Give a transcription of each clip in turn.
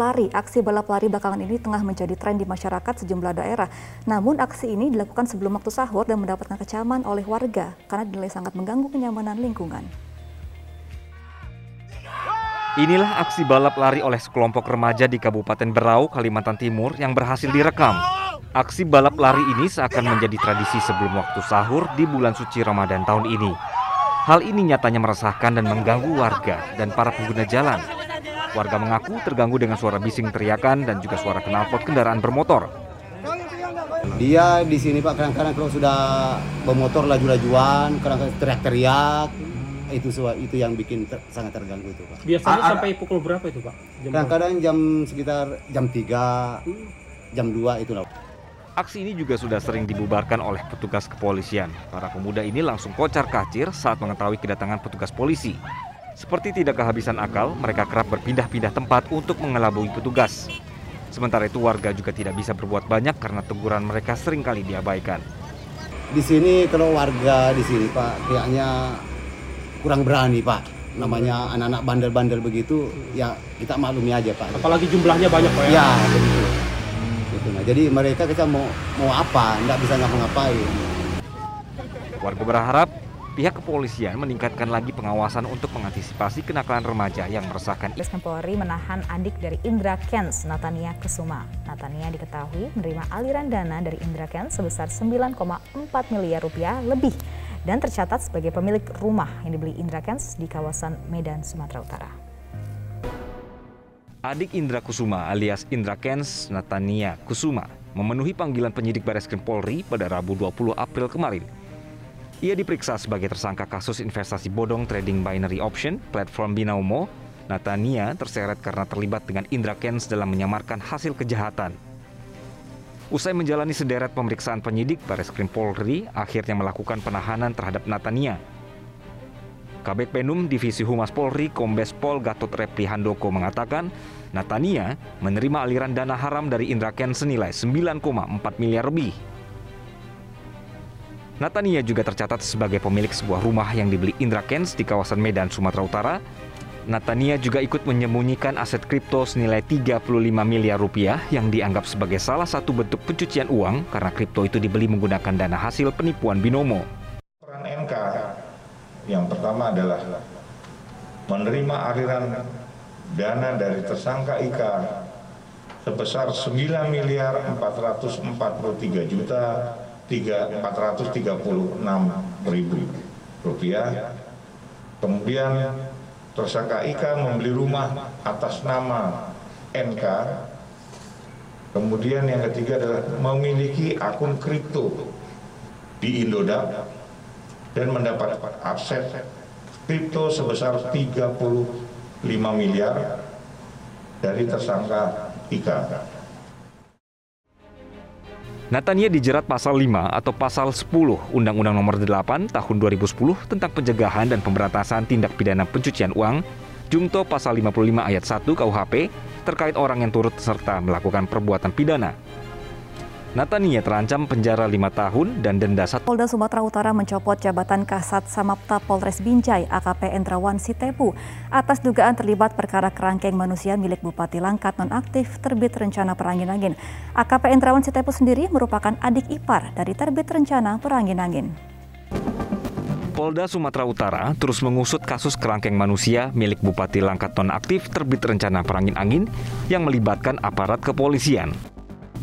lari. Aksi balap lari belakangan ini tengah menjadi tren di masyarakat sejumlah daerah. Namun aksi ini dilakukan sebelum waktu sahur dan mendapatkan kecaman oleh warga karena dinilai sangat mengganggu kenyamanan lingkungan. Inilah aksi balap lari oleh sekelompok remaja di Kabupaten Berau, Kalimantan Timur yang berhasil direkam. Aksi balap lari ini seakan menjadi tradisi sebelum waktu sahur di bulan suci Ramadan tahun ini. Hal ini nyatanya meresahkan dan mengganggu warga dan para pengguna jalan. Warga mengaku terganggu dengan suara bising teriakan dan juga suara knalpot kendaraan bermotor. Dia di sini Pak kadang-kadang kalau sudah bermotor laju-lajuan, kadang-kadang teriak-teriak, itu itu yang bikin ter, sangat terganggu itu Pak. Biasanya A sampai pukul berapa itu Pak? Kadang-kadang jam sekitar jam 3, jam 2 itu lah. Aksi ini juga sudah sering dibubarkan oleh petugas kepolisian. Para pemuda ini langsung kocar kacir saat mengetahui kedatangan petugas polisi. Seperti tidak kehabisan akal, mereka kerap berpindah-pindah tempat untuk mengelabui petugas. Sementara itu warga juga tidak bisa berbuat banyak karena teguran mereka sering kali diabaikan. Di sini kalau warga di sini Pak, kayaknya kurang berani Pak. Namanya anak-anak bandel-bandel begitu, ya kita maklumi aja Pak. Apalagi jumlahnya banyak Pak ya? Ya, begitu gitu nah jadi mereka kita mau mau apa nggak bisa ngapa-ngapain warga berharap pihak kepolisian meningkatkan lagi pengawasan untuk mengantisipasi kenakalan remaja yang meresahkan. Polri menahan adik dari Indra Kens, Natania Kesuma. Natania diketahui menerima aliran dana dari Indra Kens sebesar 9,4 miliar rupiah lebih dan tercatat sebagai pemilik rumah yang dibeli Indra Kens di kawasan Medan, Sumatera Utara. Adik Indra Kusuma alias Indra Kens Natania Kusuma memenuhi panggilan penyidik Baris Krim Polri pada Rabu 20 April kemarin. Ia diperiksa sebagai tersangka kasus investasi bodong trading binary option platform Binomo. Natania terseret karena terlibat dengan Indra Kens dalam menyamarkan hasil kejahatan. Usai menjalani sederet pemeriksaan penyidik, Baris Krim Polri akhirnya melakukan penahanan terhadap Natania Kabek Penum Divisi Humas Polri Kombes Pol Gatot Repli Handoko mengatakan Natania menerima aliran dana haram dari Indra Ken senilai 9,4 miliar lebih. Natania juga tercatat sebagai pemilik sebuah rumah yang dibeli Indra Kens di kawasan Medan, Sumatera Utara. Natania juga ikut menyembunyikan aset kripto senilai 35 miliar rupiah yang dianggap sebagai salah satu bentuk pencucian uang karena kripto itu dibeli menggunakan dana hasil penipuan binomo. Peran NK yang pertama adalah menerima aliran dana dari tersangka Ika sebesar 9 miliar 443 juta 436 ribu rupiah. Kemudian tersangka Ika membeli rumah atas nama NK. Kemudian yang ketiga adalah memiliki akun kripto di Indodax dan mendapat aset kripto sebesar 35 miliar dari tersangka Ika. Natania dijerat pasal 5 atau pasal 10 Undang-Undang Nomor 8 Tahun 2010 tentang pencegahan dan pemberantasan tindak pidana pencucian uang, Jungto pasal 55 ayat 1 KUHP terkait orang yang turut serta melakukan perbuatan pidana. Natania terancam penjara lima tahun dan denda satu. Polda Sumatera Utara mencopot jabatan Kasat Samapta Polres Binjai AKP Endrawan Sitepu atas dugaan terlibat perkara kerangkeng manusia milik Bupati Langkat nonaktif terbit rencana perangin-angin. AKP Endrawan Sitepu sendiri merupakan adik ipar dari terbit rencana perangin-angin. Polda Sumatera Utara terus mengusut kasus kerangkeng manusia milik Bupati Langkat nonaktif terbit rencana perangin angin yang melibatkan aparat kepolisian.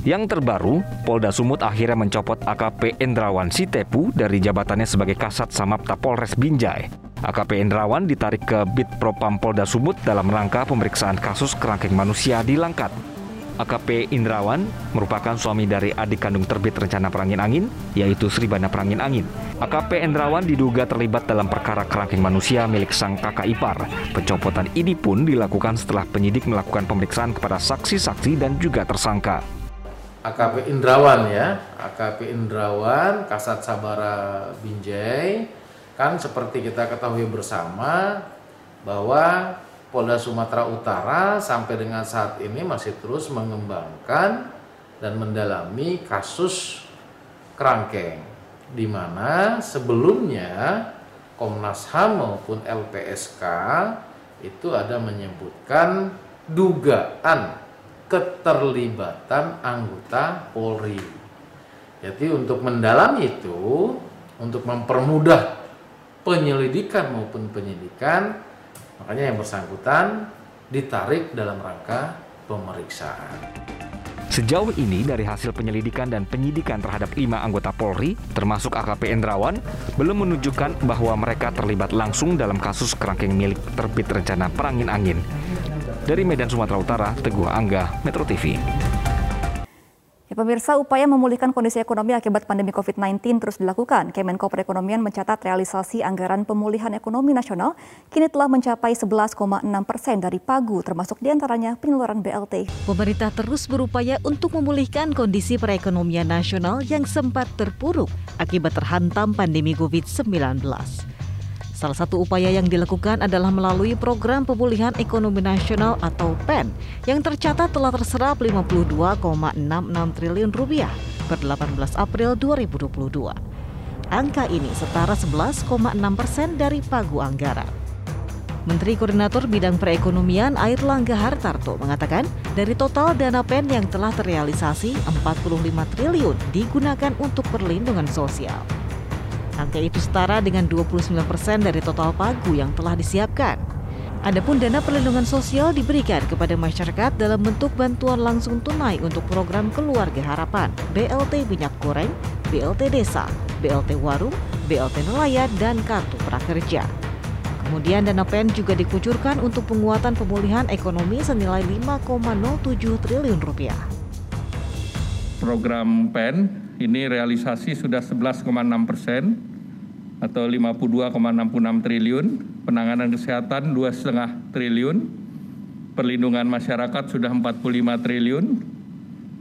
Yang terbaru, Polda Sumut akhirnya mencopot AKP Endrawan Sitepu dari jabatannya sebagai Kasat Samapta Polres Binjai. AKP Endrawan ditarik ke Bit Propam Polda Sumut dalam rangka pemeriksaan kasus kerangkeng manusia di Langkat. AKP Indrawan merupakan suami dari adik kandung terbit rencana perangin angin, yaitu Sribana Perangin Angin. AKP Endrawan diduga terlibat dalam perkara kerangkeng manusia milik sang kakak ipar. Pencopotan ini pun dilakukan setelah penyidik melakukan pemeriksaan kepada saksi-saksi dan juga tersangka. AKP Indrawan ya, AKP Indrawan, Kasat Sabara Binjai, kan seperti kita ketahui bersama bahwa Polda Sumatera Utara sampai dengan saat ini masih terus mengembangkan dan mendalami kasus kerangkeng di mana sebelumnya Komnas HAM maupun LPSK itu ada menyebutkan dugaan keterlibatan anggota Polri. Jadi untuk mendalami itu, untuk mempermudah penyelidikan maupun penyidikan, makanya yang bersangkutan ditarik dalam rangka pemeriksaan. Sejauh ini dari hasil penyelidikan dan penyidikan terhadap lima anggota Polri, termasuk AKP Endrawan, belum menunjukkan bahwa mereka terlibat langsung dalam kasus kerangkeng milik terbit rencana perangin angin. Dari Medan, Sumatera Utara, Teguh Angga, Metro TV. Ya, pemirsa, upaya memulihkan kondisi ekonomi akibat pandemi COVID-19 terus dilakukan. Kemenko Perekonomian mencatat realisasi anggaran pemulihan ekonomi nasional kini telah mencapai 11,6 persen dari pagu, termasuk di antaranya penyaluran BLT. Pemerintah terus berupaya untuk memulihkan kondisi perekonomian nasional yang sempat terpuruk akibat terhantam pandemi COVID-19. Salah satu upaya yang dilakukan adalah melalui program pemulihan ekonomi nasional atau PEN yang tercatat telah terserap 52,66 triliun rupiah per 18 April 2022. Angka ini setara 11,6 persen dari pagu anggaran. Menteri Koordinator Bidang Perekonomian Air Langga Hartarto mengatakan dari total dana PEN yang telah terrealisasi 45 triliun digunakan untuk perlindungan sosial. Angka itu setara dengan 29 persen dari total pagu yang telah disiapkan. Adapun dana perlindungan sosial diberikan kepada masyarakat dalam bentuk bantuan langsung tunai untuk program Keluarga Harapan, BLT Minyak Goreng, BLT Desa, BLT Warung, BLT Nelayan, dan Kartu Prakerja. Kemudian dana PEN juga dikucurkan untuk penguatan pemulihan ekonomi senilai 5,07 triliun rupiah. Program PEN ini realisasi sudah 11,6 persen atau 52,66 triliun, penanganan kesehatan 2,5 triliun, perlindungan masyarakat sudah 45 triliun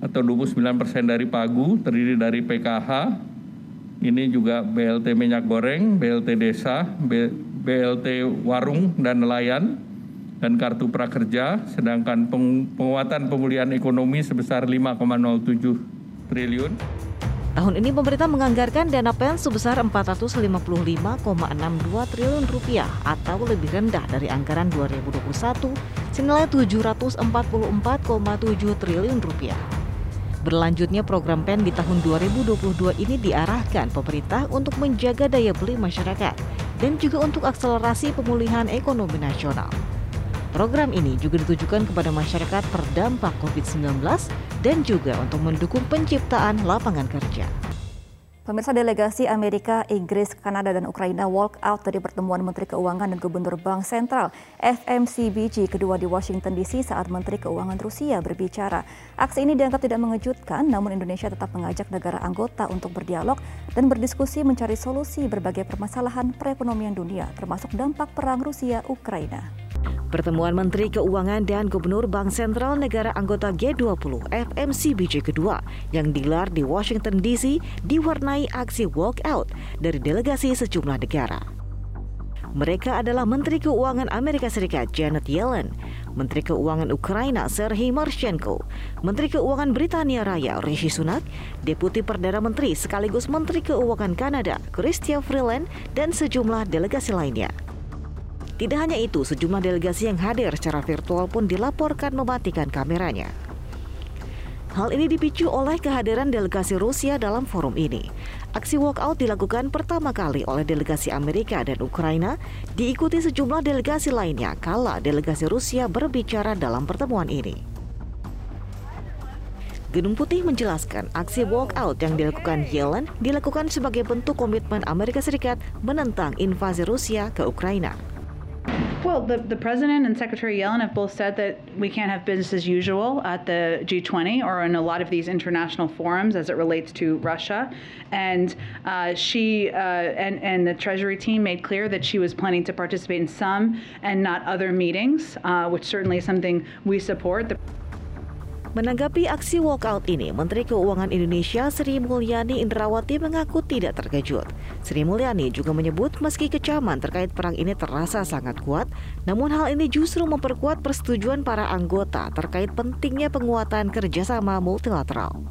atau 29 persen dari pagu terdiri dari PKH, ini juga BLT minyak goreng, BLT desa, BLT warung dan nelayan, dan kartu prakerja, sedangkan penguatan pemulihan ekonomi sebesar 5,07 triliun. Tahun ini pemerintah menganggarkan dana PEN sebesar 455,62 triliun rupiah atau lebih rendah dari anggaran 2021 senilai 744,7 triliun rupiah. Berlanjutnya program PEN di tahun 2022 ini diarahkan pemerintah untuk menjaga daya beli masyarakat dan juga untuk akselerasi pemulihan ekonomi nasional. Program ini juga ditujukan kepada masyarakat terdampak COVID-19 dan juga untuk mendukung penciptaan lapangan kerja. Pemirsa delegasi Amerika, Inggris, Kanada, dan Ukraina walk out dari pertemuan Menteri Keuangan dan Gubernur Bank Sentral FMCBG kedua di Washington DC saat Menteri Keuangan Rusia berbicara. Aksi ini dianggap tidak mengejutkan, namun Indonesia tetap mengajak negara anggota untuk berdialog dan berdiskusi mencari solusi berbagai permasalahan perekonomian dunia, termasuk dampak perang Rusia-Ukraina. Pertemuan Menteri Keuangan dan Gubernur Bank Sentral negara anggota G20 FMCBG kedua yang digelar di Washington DC diwarnai aksi walkout dari delegasi sejumlah negara. Mereka adalah Menteri Keuangan Amerika Serikat Janet Yellen, Menteri Keuangan Ukraina Serhiy Marchenko, Menteri Keuangan Britania Raya Rishi Sunak, Deputi Perdana Menteri sekaligus Menteri Keuangan Kanada Chrystia Freeland, dan sejumlah delegasi lainnya. Tidak hanya itu, sejumlah delegasi yang hadir secara virtual pun dilaporkan mematikan kameranya. Hal ini dipicu oleh kehadiran delegasi Rusia dalam forum ini. Aksi walkout dilakukan pertama kali oleh delegasi Amerika dan Ukraina, diikuti sejumlah delegasi lainnya kala delegasi Rusia berbicara dalam pertemuan ini. Gedung Putih menjelaskan aksi walkout yang dilakukan Yellen dilakukan sebagai bentuk komitmen Amerika Serikat menentang invasi Rusia ke Ukraina. Well, the, the president and Secretary Yellen have both said that we can't have business as usual at the G20 or in a lot of these international forums as it relates to Russia. And uh, she uh, and, and the Treasury team made clear that she was planning to participate in some and not other meetings, uh, which certainly is something we support. The Menanggapi aksi walkout ini, Menteri Keuangan Indonesia Sri Mulyani Indrawati mengaku tidak terkejut. Sri Mulyani juga menyebut meski kecaman terkait perang ini terasa sangat kuat, namun hal ini justru memperkuat persetujuan para anggota terkait pentingnya penguatan kerjasama multilateral.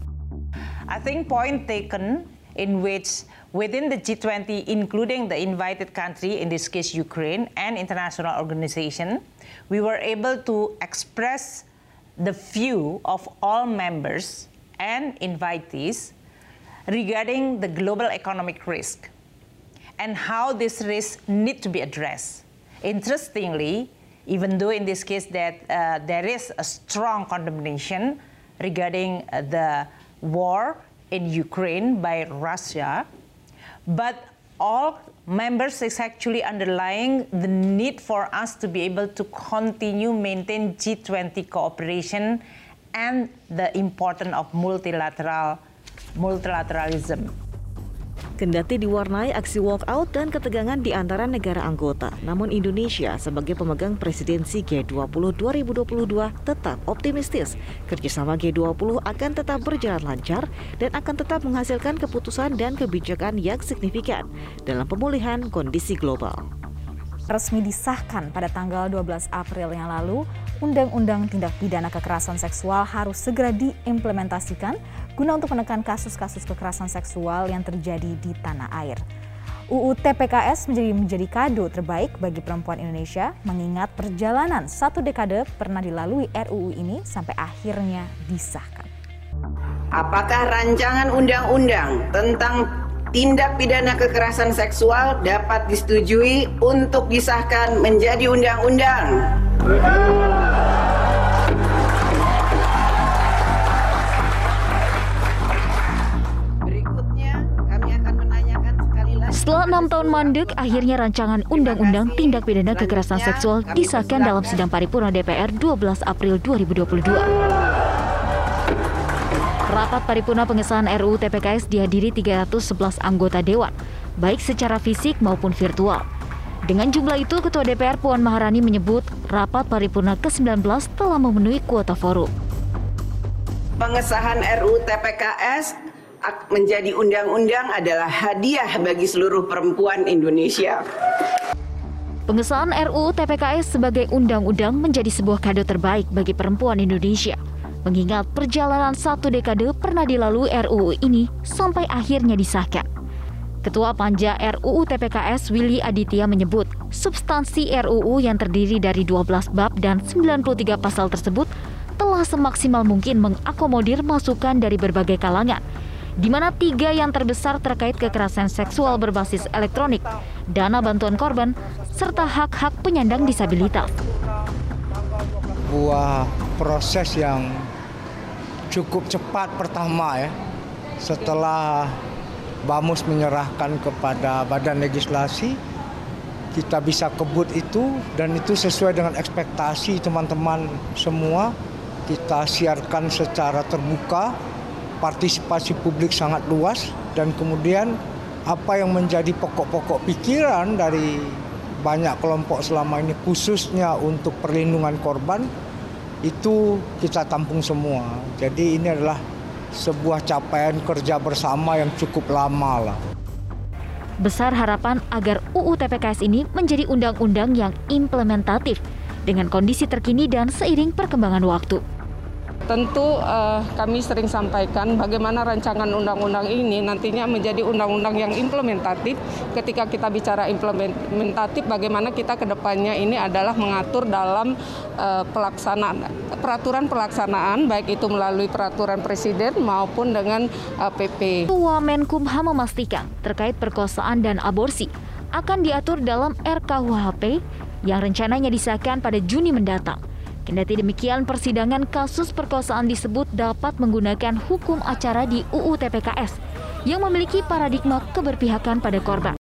I think point taken in which within the G20, including the invited country, in this case Ukraine, and international organization, we were able to express the view of all members and invitees regarding the global economic risk and how this risk need to be addressed. Interestingly, even though in this case that uh, there is a strong condemnation regarding uh, the war in Ukraine by Russia, but all members is actually underlying the need for us to be able to continue maintain G20 cooperation and the importance of multilateral multilateralism. Kendati diwarnai aksi walkout dan ketegangan di antara negara anggota, namun Indonesia sebagai pemegang presidensi G20 2022 tetap optimistis. Kerjasama G20 akan tetap berjalan lancar dan akan tetap menghasilkan keputusan dan kebijakan yang signifikan dalam pemulihan kondisi global resmi disahkan pada tanggal 12 April yang lalu, Undang-Undang Tindak Pidana Kekerasan Seksual harus segera diimplementasikan guna untuk menekan kasus-kasus kekerasan seksual yang terjadi di tanah air. UU TPKS menjadi menjadi kado terbaik bagi perempuan Indonesia mengingat perjalanan satu dekade pernah dilalui RUU ini sampai akhirnya disahkan. Apakah rancangan undang-undang tentang tindak pidana kekerasan seksual dapat disetujui untuk disahkan menjadi undang-undang. Setelah enam tahun mandek, akhirnya rancangan Undang-Undang Tindak Pidana Kekerasan Seksual disahkan dalam sidang paripurna DPR 12 April 2022. Rapat paripurna pengesahan RUU TPKS dihadiri 311 anggota dewan, baik secara fisik maupun virtual. Dengan jumlah itu, Ketua DPR Puan Maharani menyebut rapat paripurna ke-19 telah memenuhi kuota forum. Pengesahan RUU TPKS menjadi undang-undang adalah hadiah bagi seluruh perempuan Indonesia. Pengesahan RUU TPKS sebagai undang-undang menjadi sebuah kado terbaik bagi perempuan Indonesia mengingat perjalanan satu dekade pernah dilalui RUU ini sampai akhirnya disahkan. Ketua Panja RUU TPKS Willy Aditya menyebut substansi RUU yang terdiri dari 12 bab dan 93 pasal tersebut telah semaksimal mungkin mengakomodir masukan dari berbagai kalangan, di mana tiga yang terbesar terkait kekerasan seksual berbasis elektronik, dana bantuan korban, serta hak-hak penyandang disabilitas. Buah proses yang cukup cepat pertama ya setelah Bamus menyerahkan kepada Badan Legislasi kita bisa kebut itu dan itu sesuai dengan ekspektasi teman-teman semua kita siarkan secara terbuka partisipasi publik sangat luas dan kemudian apa yang menjadi pokok-pokok pikiran dari banyak kelompok selama ini khususnya untuk perlindungan korban itu kita tampung semua. Jadi ini adalah sebuah capaian kerja bersama yang cukup lama lah. Besar harapan agar UU TPKS ini menjadi undang-undang yang implementatif dengan kondisi terkini dan seiring perkembangan waktu. Tentu uh, kami sering sampaikan bagaimana rancangan undang-undang ini nantinya menjadi undang-undang yang implementatif. Ketika kita bicara implementatif, bagaimana kita ke depannya ini adalah mengatur dalam uh, pelaksanaan peraturan pelaksanaan baik itu melalui peraturan presiden maupun dengan uh, PP. Tua Menkumham memastikan terkait perkosaan dan aborsi akan diatur dalam RKUHP yang rencananya disahkan pada Juni mendatang. Kendati demikian, persidangan kasus perkosaan disebut dapat menggunakan hukum acara di UU TPKS yang memiliki paradigma keberpihakan pada korban.